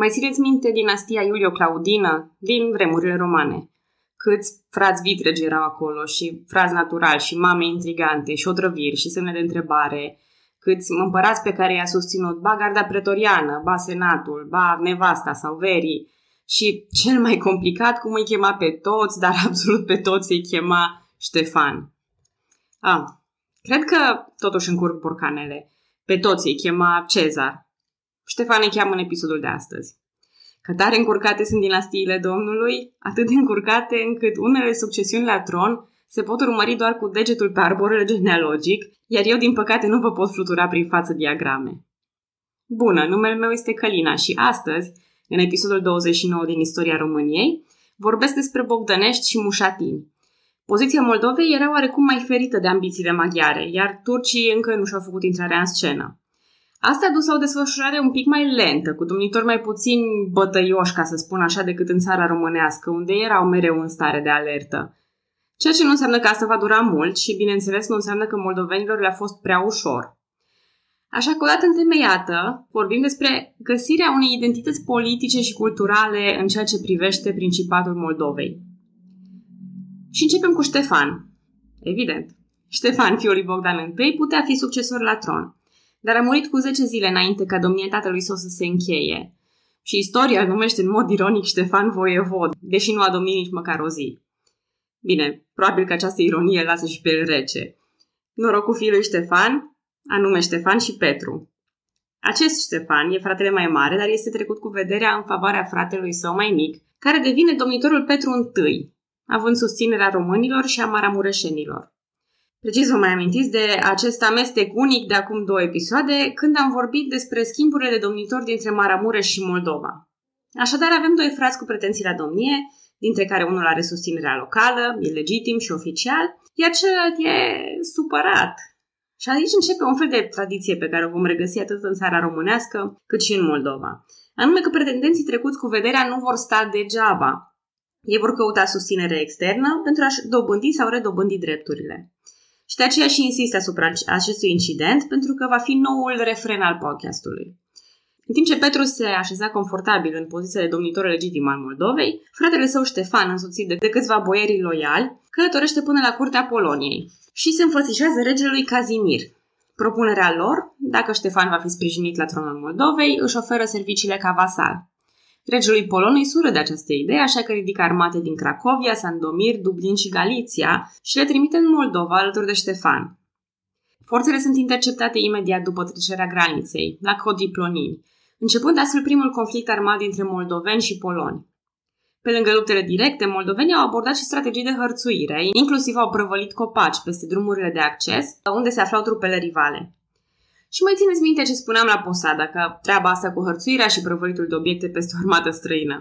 Mai țineți minte dinastia Iulio-Claudină din vremurile romane? Câți frați vitregi erau acolo și frați naturali și mame intrigante și otrăviri și semne de întrebare, câți împărați pe care i-a susținut ba garda pretoriană, ba senatul, ba nevasta sau verii și cel mai complicat cum îi chema pe toți, dar absolut pe toți îi chema Ștefan. Ah, cred că totuși încurc borcanele. Pe toți îi chema Cezar. Ștefan îi cheamă în episodul de astăzi. Că tare încurcate sunt dinastiile Domnului, atât de încurcate încât unele succesiuni la tron se pot urmări doar cu degetul pe arborele genealogic, iar eu, din păcate, nu vă pot flutura prin față diagrame. Bună, numele meu este Călina și astăzi, în episodul 29 din Istoria României, vorbesc despre Bogdănești și Mușatini. Poziția Moldovei era oarecum mai ferită de ambițiile maghiare, iar turcii încă nu și-au făcut intrarea în scenă. Asta a dus la o desfășurare un pic mai lentă, cu domnitori mai puțin bătăioși, ca să spun așa, decât în țara românească, unde erau mereu în stare de alertă. Ceea ce nu înseamnă că asta va dura mult și, bineînțeles, nu înseamnă că moldovenilor le-a fost prea ușor. Așa că, odată întemeiată, vorbim despre găsirea unei identități politice și culturale în ceea ce privește Principatul Moldovei. Și începem cu Ștefan. Evident. Ștefan, fiul lui Bogdan I, putea fi succesor la tron, dar a murit cu 10 zile înainte ca domnia tatălui său să se încheie. Și istoria îl numește în mod ironic Ștefan Voievod, deși nu a domnit nici măcar o zi. Bine, probabil că această ironie lasă și pe el rece. Norocul fiului Ștefan, anume Ștefan și Petru. Acest Ștefan e fratele mai mare, dar este trecut cu vederea în favoarea fratelui său mai mic, care devine domnitorul Petru I, având susținerea românilor și a maramureșenilor. Precis vă mai amintiți de acest amestec unic de acum două episoade, când am vorbit despre schimburile de domnitori dintre Maramureș și Moldova. Așadar, avem doi frați cu pretenții la domnie, dintre care unul are susținerea locală, e legitim și oficial, iar celălalt e supărat. Și aici începe un fel de tradiție pe care o vom regăsi atât în țara românească, cât și în Moldova. Anume că pretendenții trecuți cu vederea nu vor sta degeaba. Ei vor căuta susținere externă pentru a-și dobândi sau redobândi drepturile. Și de aceea și insist asupra acestui incident, pentru că va fi noul refren al podcastului. În timp ce Petru se așeza confortabil în poziția de domnitor legitim al Moldovei, fratele său Ștefan, însoțit de, de câțiva boieri loiali, călătorește până la curtea Poloniei și se înfățișează regelui Cazimir. Propunerea lor, dacă Ștefan va fi sprijinit la tronul Moldovei, își oferă serviciile ca vasal. Regelui Polonii sură de această idee, așa că ridică armate din Cracovia, Sandomir, Dublin și Galiția și le trimite în Moldova alături de Ștefan. Forțele sunt interceptate imediat după trecerea graniței, la Codiplonini, începând astfel primul conflict armat dintre moldoveni și poloni. Pe lângă luptele directe, moldovenii au abordat și strategii de hărțuire, inclusiv au prăvălit copaci peste drumurile de acces, unde se aflau trupele rivale. Și mai țineți minte ce spuneam la Posada, că treaba asta cu hărțuirea și prăvălitul de obiecte peste o armată străină.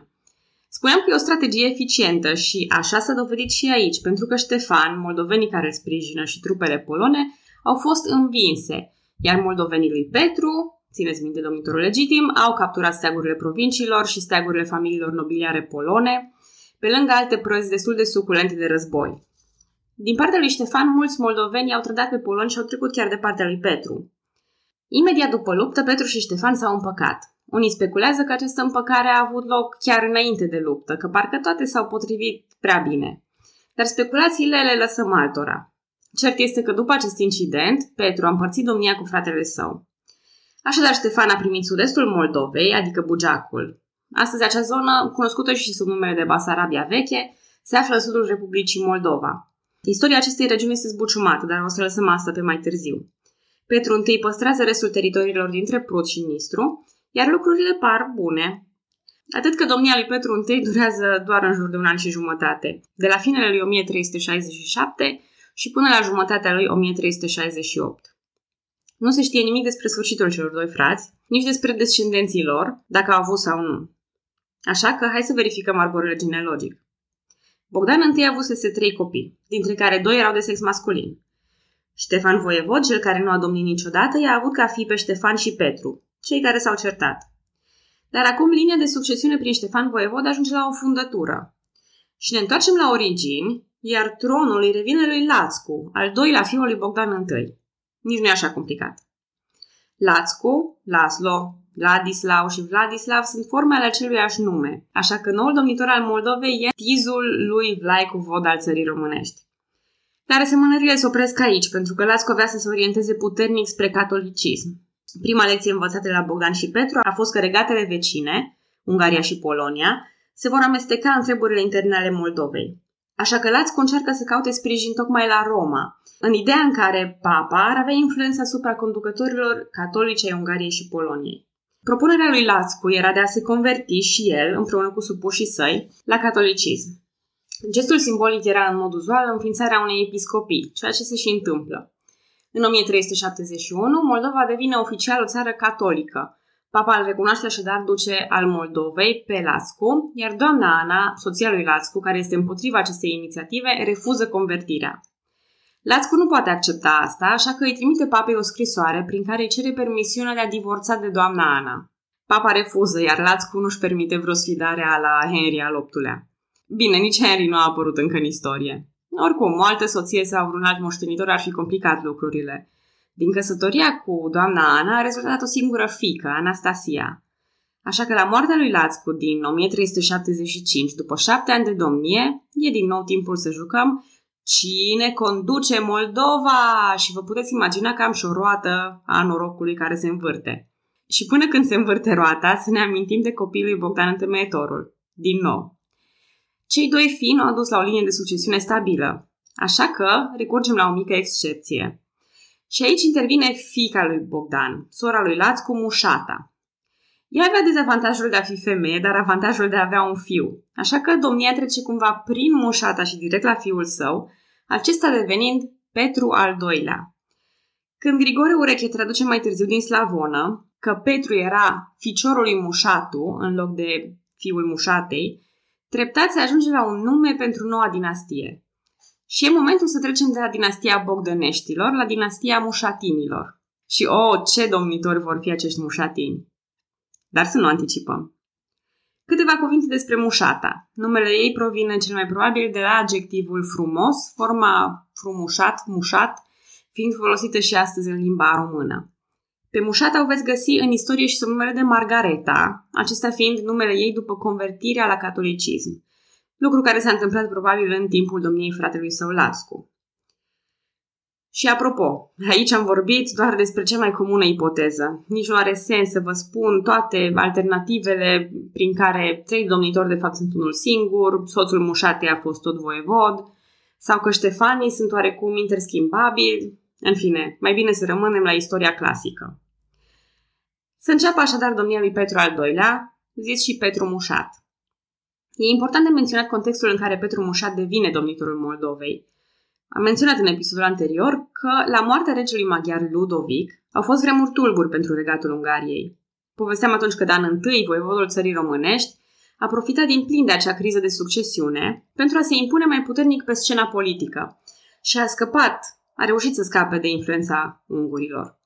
Spuneam că e o strategie eficientă și așa s-a dovedit și aici, pentru că Ștefan, moldovenii care îl sprijină și trupele polone au fost învinse, iar moldovenii lui Petru, țineți minte domnitorul legitim, au capturat steagurile provinciilor și steagurile familiilor nobiliare polone, pe lângă alte prăzi destul de suculente de război. Din partea lui Ștefan, mulți moldoveni au trădat pe poloni și au trecut chiar de partea lui Petru. Imediat după luptă, Petru și Ștefan s-au împăcat. Unii speculează că această împăcare a avut loc chiar înainte de luptă, că parcă toate s-au potrivit prea bine. Dar speculațiile le lăsăm altora. Cert este că după acest incident, Petru a împărțit domnia cu fratele său. Așadar, Ștefan a primit sud-estul Moldovei, adică Bugeacul. Astăzi, acea zonă, cunoscută și sub numele de Basarabia Veche, se află în sudul Republicii Moldova. Istoria acestei regiuni este zbuciumată, dar o să lăsăm asta pe mai târziu. Petru I păstrează restul teritoriilor dintre Prut și Nistru, iar lucrurile par bune. Atât că domnia lui Petru I durează doar în jur de un an și jumătate, de la finele lui 1367 și până la jumătatea lui 1368. Nu se știe nimic despre sfârșitul celor doi frați, nici despre descendenții lor, dacă au avut sau nu. Așa că hai să verificăm arborele genealogic. Bogdan I a avut trei copii, dintre care doi erau de sex masculin. Ștefan Voievod, cel care nu a domnit niciodată, i-a avut ca fi pe Ștefan și Petru, cei care s-au certat. Dar acum linia de succesiune prin Ștefan Voievod ajunge la o fundătură. Și ne întoarcem la origini, iar tronul îi revine lui Lațcu, al doilea fiul lui Bogdan I. Nici nu e așa complicat. Lațcu, Laslo, Vladislau și Vladislav sunt forme ale aceluiași nume, așa că noul domnitor al Moldovei e tizul lui Vlaicu Vod al țării românești. Dar asemănările se opresc aici, pentru că Lascu avea să se orienteze puternic spre catolicism. Prima lecție învățată la Bogdan și Petru a fost că regatele vecine, Ungaria și Polonia, se vor amesteca în treburile interne ale Moldovei. Așa că Lațcu încearcă să caute sprijin tocmai la Roma, în ideea în care papa ar avea influență asupra conducătorilor catolici ai Ungariei și Poloniei. Propunerea lui Lațcu era de a se converti și el, împreună cu supușii săi, la catolicism. Gestul simbolic era în mod uzual înființarea unei episcopii, ceea ce se și întâmplă. În 1371, Moldova devine oficial o țară catolică. Papa îl recunoaște așadar duce al Moldovei pe Lascu, iar doamna Ana, soția lui Lascu, care este împotriva acestei inițiative, refuză convertirea. Lascu nu poate accepta asta, așa că îi trimite papei o scrisoare prin care îi cere permisiunea de a divorța de doamna Ana. Papa refuză, iar Lascu nu-și permite vreo sfidare la Henry al VIII-lea. Bine, nici Henry nu a apărut încă în istorie. Oricum, o altă soție sau vreun alt moștenitor ar fi complicat lucrurile. Din căsătoria cu doamna Ana a rezultat o singură fică, Anastasia. Așa că la moartea lui Lascu din 1375, după șapte ani de domnie, e din nou timpul să jucăm Cine conduce Moldova? Și vă puteți imagina că am și o roată a norocului care se învârte. Și până când se învârte roata, să ne amintim de copilul lui Bogdan Întemeietorul. Din nou. Cei doi fii nu au dus la o linie de succesiune stabilă, așa că recurgem la o mică excepție. Și aici intervine fica lui Bogdan, sora lui cu Mușata. Ea avea dezavantajul de a fi femeie, dar avantajul de a avea un fiu. Așa că domnia trece cumva prin Mușata și direct la fiul său, acesta devenind Petru al doilea. Când Grigore Ureche traduce mai târziu din slavonă că Petru era ficiorul lui Mușatu în loc de fiul Mușatei, treptat se ajunge la un nume pentru noua dinastie. Și e momentul să trecem de la dinastia Bogdăneștilor la dinastia Mușatinilor. Și oh, ce domnitori vor fi acești mușatini! Dar să nu anticipăm. Câteva cuvinte despre mușata. Numele ei provine cel mai probabil de la adjectivul frumos, forma frumușat, mușat, fiind folosită și astăzi în limba română. Pe mușata o veți găsi în istorie și sub numele de Margareta, acesta fiind numele ei după convertirea la catolicism, lucru care s-a întâmplat probabil în timpul domniei fratelui său Lascu. Și apropo, aici am vorbit doar despre cea mai comună ipoteză. Nici nu are sens să vă spun toate alternativele prin care trei domnitori de fapt sunt unul singur, soțul mușatei a fost tot voievod, sau că Ștefanii sunt oarecum interschimbabili. În fine, mai bine să rămânem la istoria clasică. Să înceapă așadar domnia lui Petru al II-lea, zis și Petru Mușat. E important de menționat contextul în care Petru Mușat devine domnitorul Moldovei – am menționat în episodul anterior că la moartea regelui maghiar Ludovic au fost vremuri tulburi pentru regatul Ungariei. Povesteam atunci că Dan I, voievodul țării românești, a profitat din plin de acea criză de succesiune pentru a se impune mai puternic pe scena politică și a scăpat, a reușit să scape de influența ungurilor.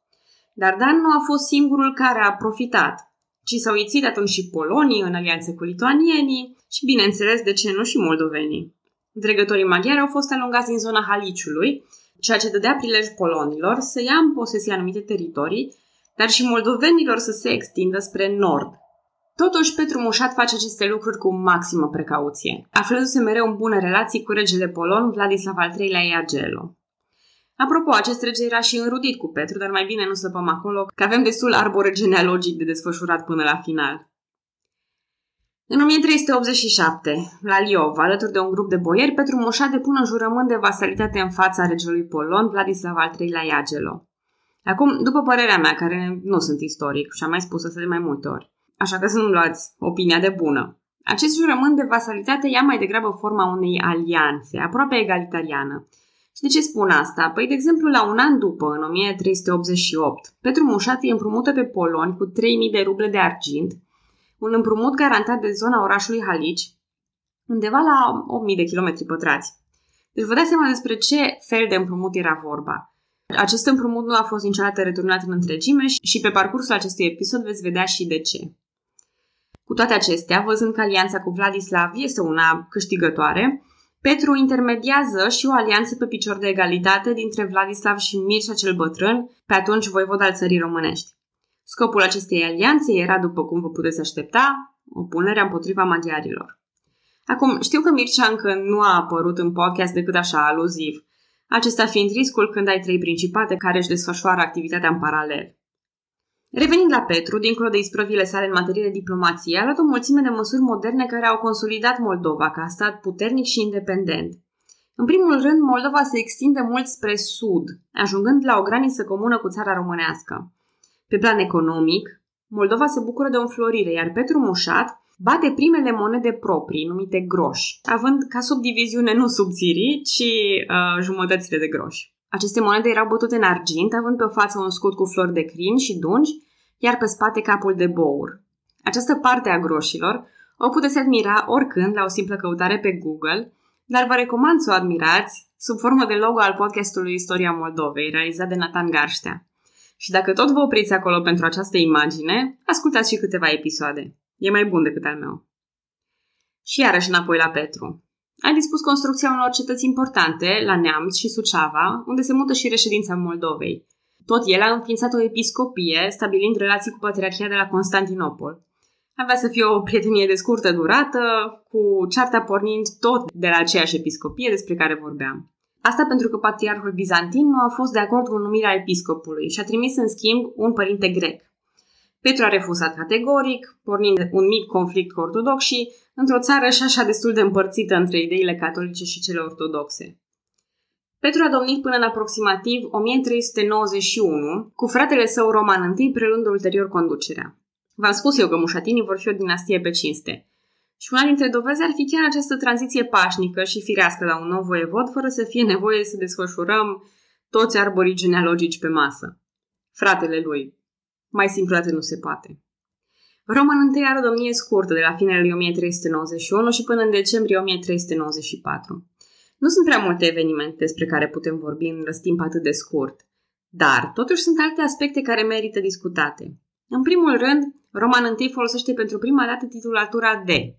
Dar Dan nu a fost singurul care a profitat, ci s-au ițit atunci și polonii în alianță cu lituanienii și, bineînțeles, de ce nu și moldovenii. Dregătorii maghiari au fost alungați din zona Haliciului, ceea ce dădea prilej polonilor să ia în posesie anumite teritorii, dar și moldovenilor să se extindă spre nord. Totuși, Petru Mușat face aceste lucruri cu maximă precauție, aflându-se mereu în bune relații cu regele polon Vladislav al III-lea Iagelo. Apropo, acest rege era și înrudit cu Petru, dar mai bine nu săpăm acolo, că avem destul arbore genealogic de desfășurat până la final. În 1387, la Liov, alături de un grup de boieri, Petru Moșa depune un jurământ de vasalitate în fața regelui Polon, Vladislav al III-lea Iagelo. Acum, după părerea mea, care nu sunt istoric și am mai spus asta de mai multe ori, așa că să nu luați opinia de bună. Acest jurământ de vasalitate ia mai degrabă forma unei alianțe, aproape egalitariană. Și de ce spun asta? Păi, de exemplu, la un an după, în 1388, Petru Mușat îi împrumută pe poloni cu 3000 de ruble de argint, un împrumut garantat de zona orașului Halici, undeva la 8.000 de kilometri pătrați. Deci vă dați seama despre ce fel de împrumut era vorba. Acest împrumut nu a fost niciodată returnat în întregime și pe parcursul acestui episod veți vedea și de ce. Cu toate acestea, văzând că alianța cu Vladislav este una câștigătoare, Petru intermediază și o alianță pe picior de egalitate dintre Vladislav și Mircea cel Bătrân, pe atunci voivod al țării românești. Scopul acestei alianțe era, după cum vă puteți aștepta, opunerea împotriva maghiarilor. Acum, știu că Mircea încă nu a apărut în podcast decât așa, aluziv, acesta fiind riscul când ai trei principate care își desfășoară activitatea în paralel. Revenind la Petru, dincolo de isprăvile sale în materie de diplomație, a luat o mulțime de măsuri moderne care au consolidat Moldova ca stat puternic și independent. În primul rând, Moldova se extinde mult spre sud, ajungând la o graniță comună cu țara românească. Pe plan economic, Moldova se bucură de o înflorire, iar Petru Mușat bate primele monede proprii, numite groși, având ca subdiviziune nu subțirii, ci uh, jumătățile de groși. Aceste monede erau bătute în argint, având pe o față un scut cu flori de crin și dungi, iar pe spate capul de bour. Această parte a groșilor o puteți admira oricând la o simplă căutare pe Google, dar vă recomand să o admirați sub formă de logo al podcastului Istoria Moldovei, realizat de Nathan Garștea. Și dacă tot vă opriți acolo pentru această imagine, ascultați și câteva episoade. E mai bun decât al meu. Și iarăși înapoi la Petru. A dispus construcția unor cetăți importante, la Neamț și Suceava, unde se mută și reședința Moldovei. Tot el a înființat o episcopie, stabilind relații cu Patriarhia de la Constantinopol. Avea să fie o prietenie de scurtă durată, cu cearta pornind tot de la aceeași episcopie despre care vorbeam. Asta pentru că patriarhul bizantin nu a fost de acord cu numirea episcopului și a trimis în schimb un părinte grec. Petru a refuzat categoric, pornind un mic conflict cu ortodoxii, într-o țară și așa destul de împărțită între ideile catolice și cele ortodoxe. Petru a domnit până în aproximativ 1391, cu fratele său Roman I prelând ulterior conducerea. V-am spus eu că mușatinii vor fi o dinastie pe cinste. Și una dintre dovezi ar fi chiar această tranziție pașnică și firească la un nou voievod, fără să fie nevoie să desfășurăm toți arborii genealogici pe masă. Fratele lui, mai simplu atât nu se poate. Roman I are o domnie scurtă, de la finele lui 1391 și până în decembrie 1394. Nu sunt prea multe evenimente despre care putem vorbi în răstimp atât de scurt, dar totuși sunt alte aspecte care merită discutate. În primul rând, Roman I folosește pentru prima dată titulatura de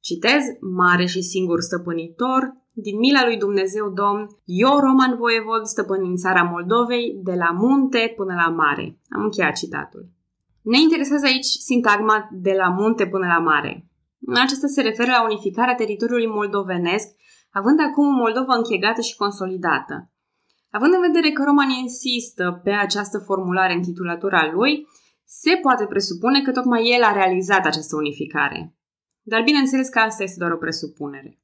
Citez, mare și singur stăpânitor, din mila lui Dumnezeu Domn, eu, Roman Voievod, stăpânind țara Moldovei, de la munte până la mare. Am încheiat citatul. Ne interesează aici sintagma de la munte până la mare. Aceasta se referă la unificarea teritoriului moldovenesc, având acum o Moldova închegată și consolidată. Având în vedere că Roman insistă pe această formulare în titulatura lui, se poate presupune că tocmai el a realizat această unificare. Dar bineînțeles că asta este doar o presupunere.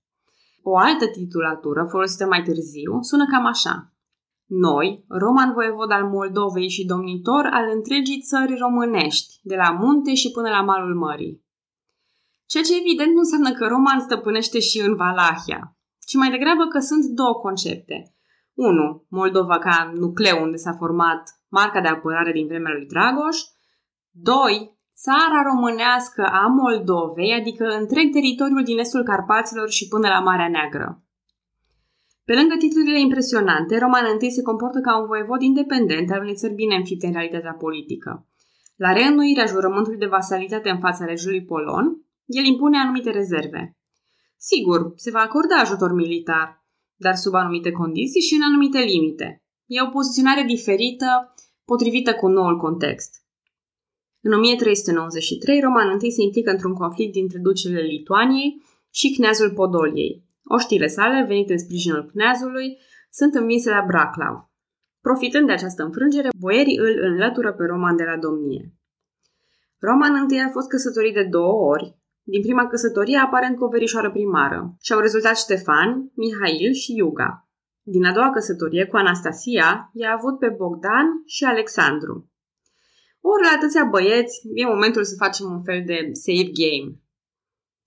O altă titulatură, folosită mai târziu, sună cam așa. Noi, roman voievod al Moldovei și domnitor al întregii țări românești, de la munte și până la malul mării. Ceea ce evident nu înseamnă că roman stăpânește și în Valahia, ci mai degrabă că sunt două concepte. 1. Moldova ca nucleu unde s-a format marca de apărare din vremea lui Dragoș. 2 țara românească a Moldovei, adică întreg teritoriul din estul Carpaților și până la Marea Neagră. Pe lângă titlurile impresionante, Roman I se comportă ca un voievod independent al unei țări bine înfite în realitatea politică. La reînnoirea jurământului de vasalitate în fața regiului Polon, el impune anumite rezerve. Sigur, se va acorda ajutor militar, dar sub anumite condiții și în anumite limite. E o poziționare diferită, potrivită cu noul context. În 1393, Roman I se implică într-un conflict dintre ducele Lituaniei și kneazul Podoliei. Oștile sale, venite în sprijinul kneazului, sunt învinse la Braclav. Profitând de această înfrângere, boierii îl înlătură pe Roman de la domnie. Roman I a fost căsătorit de două ori, din prima căsătorie aparent cu o verișoară primară, și au rezultat Ștefan, Mihail și Iuga. Din a doua căsătorie cu Anastasia, i-a avut pe Bogdan și Alexandru. Ori la atâția băieți, e momentul să facem un fel de save game.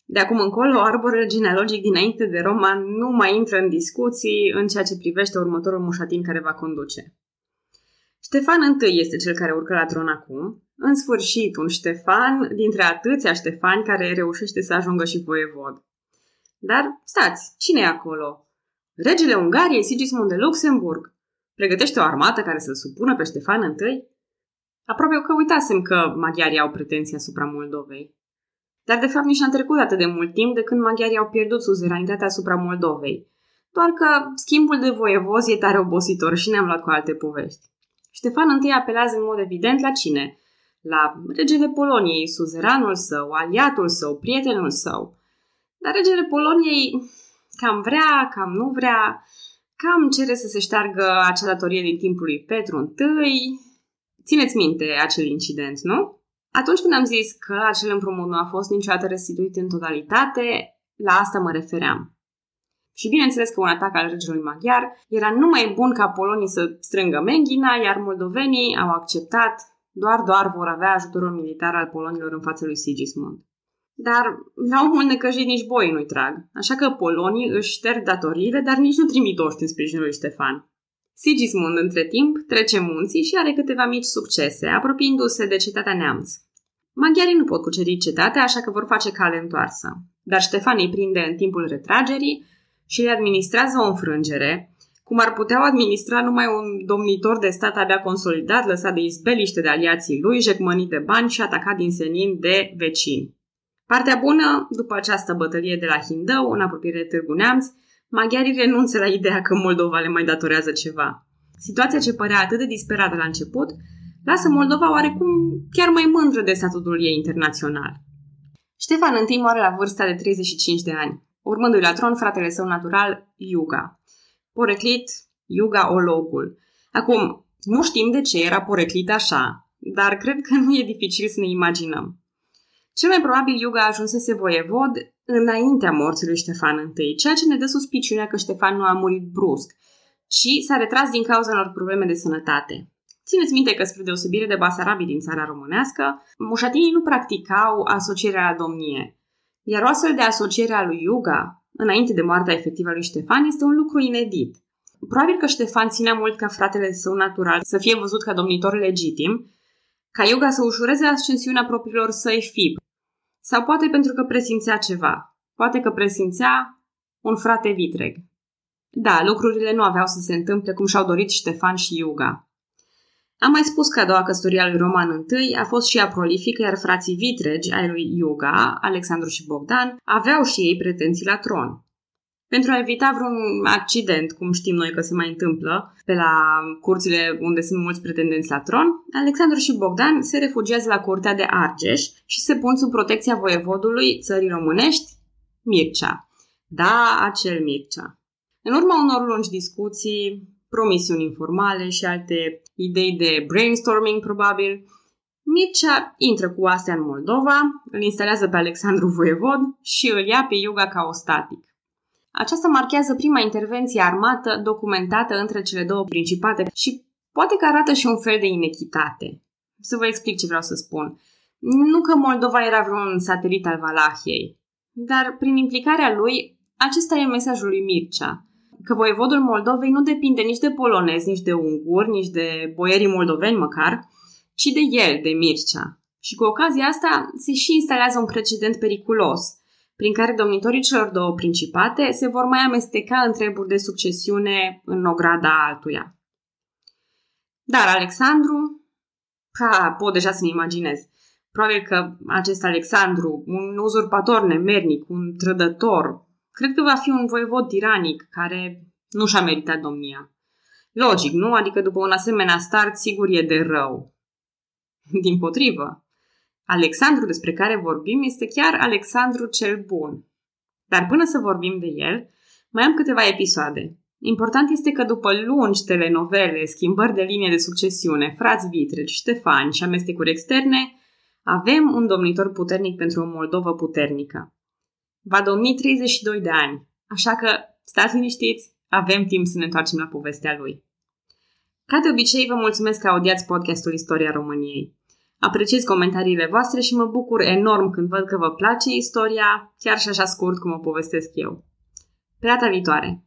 De acum încolo, arborele genealogic dinainte de Roman nu mai intră în discuții în ceea ce privește următorul mușatin care va conduce. Ștefan I este cel care urcă la tron acum, în sfârșit un Ștefan dintre atâția Ștefani care reușește să ajungă și voievod. Dar stați, cine e acolo? Regele Ungariei Sigismund de Luxemburg pregătește o armată care să-l supună pe Ștefan I? Aproape că uitasem că maghiarii au pretenții asupra Moldovei. Dar de fapt nici n-a trecut atât de mult timp de când maghiarii au pierdut suzeranitatea asupra Moldovei. Doar că schimbul de voievozi e tare obositor și ne-am luat cu alte povești. Ștefan I apelează în mod evident la cine? la regele Poloniei, suzeranul său, aliatul său, prietenul său. Dar regele Poloniei cam vrea, cam nu vrea, cam cere să se șteargă acea datorie din timpul lui Petru I. Țineți minte acel incident, nu? Atunci când am zis că acel împrumut nu a fost niciodată restituit în totalitate, la asta mă refeream. Și bineînțeles că un atac al regelui maghiar era numai bun ca polonii să strângă menghina, iar moldovenii au acceptat, doar doar vor avea ajutorul militar al polonilor în fața lui Sigismund. Dar la omul necăjit nici boi nu-i trag, așa că polonii își șterg datoriile, dar nici nu trimit oști în sprijinul lui Ștefan. Sigismund, între timp, trece munții și are câteva mici succese, apropiindu-se de cetatea Neamț. Maghiarii nu pot cuceri cetatea, așa că vor face cale întoarsă. Dar Ștefan îi prinde în timpul retragerii și le administrează o înfrângere, cum ar putea administra numai un domnitor de stat abia consolidat, lăsat de izbeliște de aliații lui, jecmănit de bani și atacat din senin de vecini. Partea bună, după această bătălie de la Hindău, în apropiere de Târgu Neamț, maghiarii renunță la ideea că Moldova le mai datorează ceva. Situația ce părea atât de disperată la început, lasă Moldova oarecum chiar mai mândră de statutul ei internațional. Ștefan I moare la vârsta de 35 de ani, urmându-i la tron fratele său natural, Iuga. Poreclit, Iuga Ologul. Acum, nu știm de ce era poreclit așa, dar cred că nu e dificil să ne imaginăm. Cel mai probabil Iuga ajunsese voievod înaintea morții lui Ștefan I, ceea ce ne dă suspiciunea că Ștefan nu a murit brusc, ci s-a retras din cauza unor probleme de sănătate. Țineți minte că, spre deosebire de Basarabii din țara românească, mușatinii nu practicau asocierea la domnie. Iar o astfel de asociere a lui Iuga, înainte de moartea efectivă a lui Ștefan, este un lucru inedit. Probabil că Ștefan ținea mult ca fratele său natural să fie văzut ca domnitor legitim, ca Iuga să ușureze ascensiunea propriilor săi fib. Sau poate pentru că presimțea ceva. Poate că presimțea un frate vitreg. Da, lucrurile nu aveau să se întâmple cum și-au dorit Ștefan și Iuga. Am mai spus că a doua căsătorie a lui Roman I a fost și ea prolifică, iar frații vitregi ai lui Iuga, Alexandru și Bogdan, aveau și ei pretenții la tron. Pentru a evita vreun accident, cum știm noi că se mai întâmplă, pe la curțile unde sunt mulți pretendenți la tron, Alexandru și Bogdan se refugiază la curtea de Argeș și se pun sub protecția voievodului țării românești, Mircea. Da, acel Mircea. În urma unor lungi discuții, promisiuni informale și alte idei de brainstorming, probabil, Mircea intră cu astea în Moldova, îl instalează pe Alexandru Voievod și îl ia pe Iuga ca ostatic. Aceasta marchează prima intervenție armată documentată între cele două principate și poate că arată și un fel de inechitate. Să vă explic ce vreau să spun. Nu că Moldova era vreun satelit al Valahiei, dar prin implicarea lui, acesta e mesajul lui Mircea. Că voievodul Moldovei nu depinde nici de polonezi, nici de unguri, nici de boierii moldoveni măcar, ci de el, de Mircea. Și cu ocazia asta se și instalează un precedent periculos – prin care domnitorii celor două principate se vor mai amesteca în treburi de succesiune în ograda altuia. Dar Alexandru, ha, pot deja să-mi imaginez, probabil că acest Alexandru, un uzurpator nemernic, un trădător, cred că va fi un voievod tiranic care nu și-a meritat domnia. Logic, nu? Adică după un asemenea start, sigur e de rău. Din potrivă, Alexandru despre care vorbim este chiar Alexandru cel Bun. Dar până să vorbim de el, mai am câteva episoade. Important este că după lungi telenovele, schimbări de linie de succesiune, frați vitregi, Ștefani și amestecuri externe, avem un domnitor puternic pentru o Moldovă puternică. Va domni 32 de ani, așa că stați liniștiți, avem timp să ne întoarcem la povestea lui. Ca de obicei, vă mulțumesc că audiați podcastul Istoria României. Apreciez comentariile voastre și mă bucur enorm când văd că vă place istoria, chiar și așa scurt cum o povestesc eu. Pe data viitoare!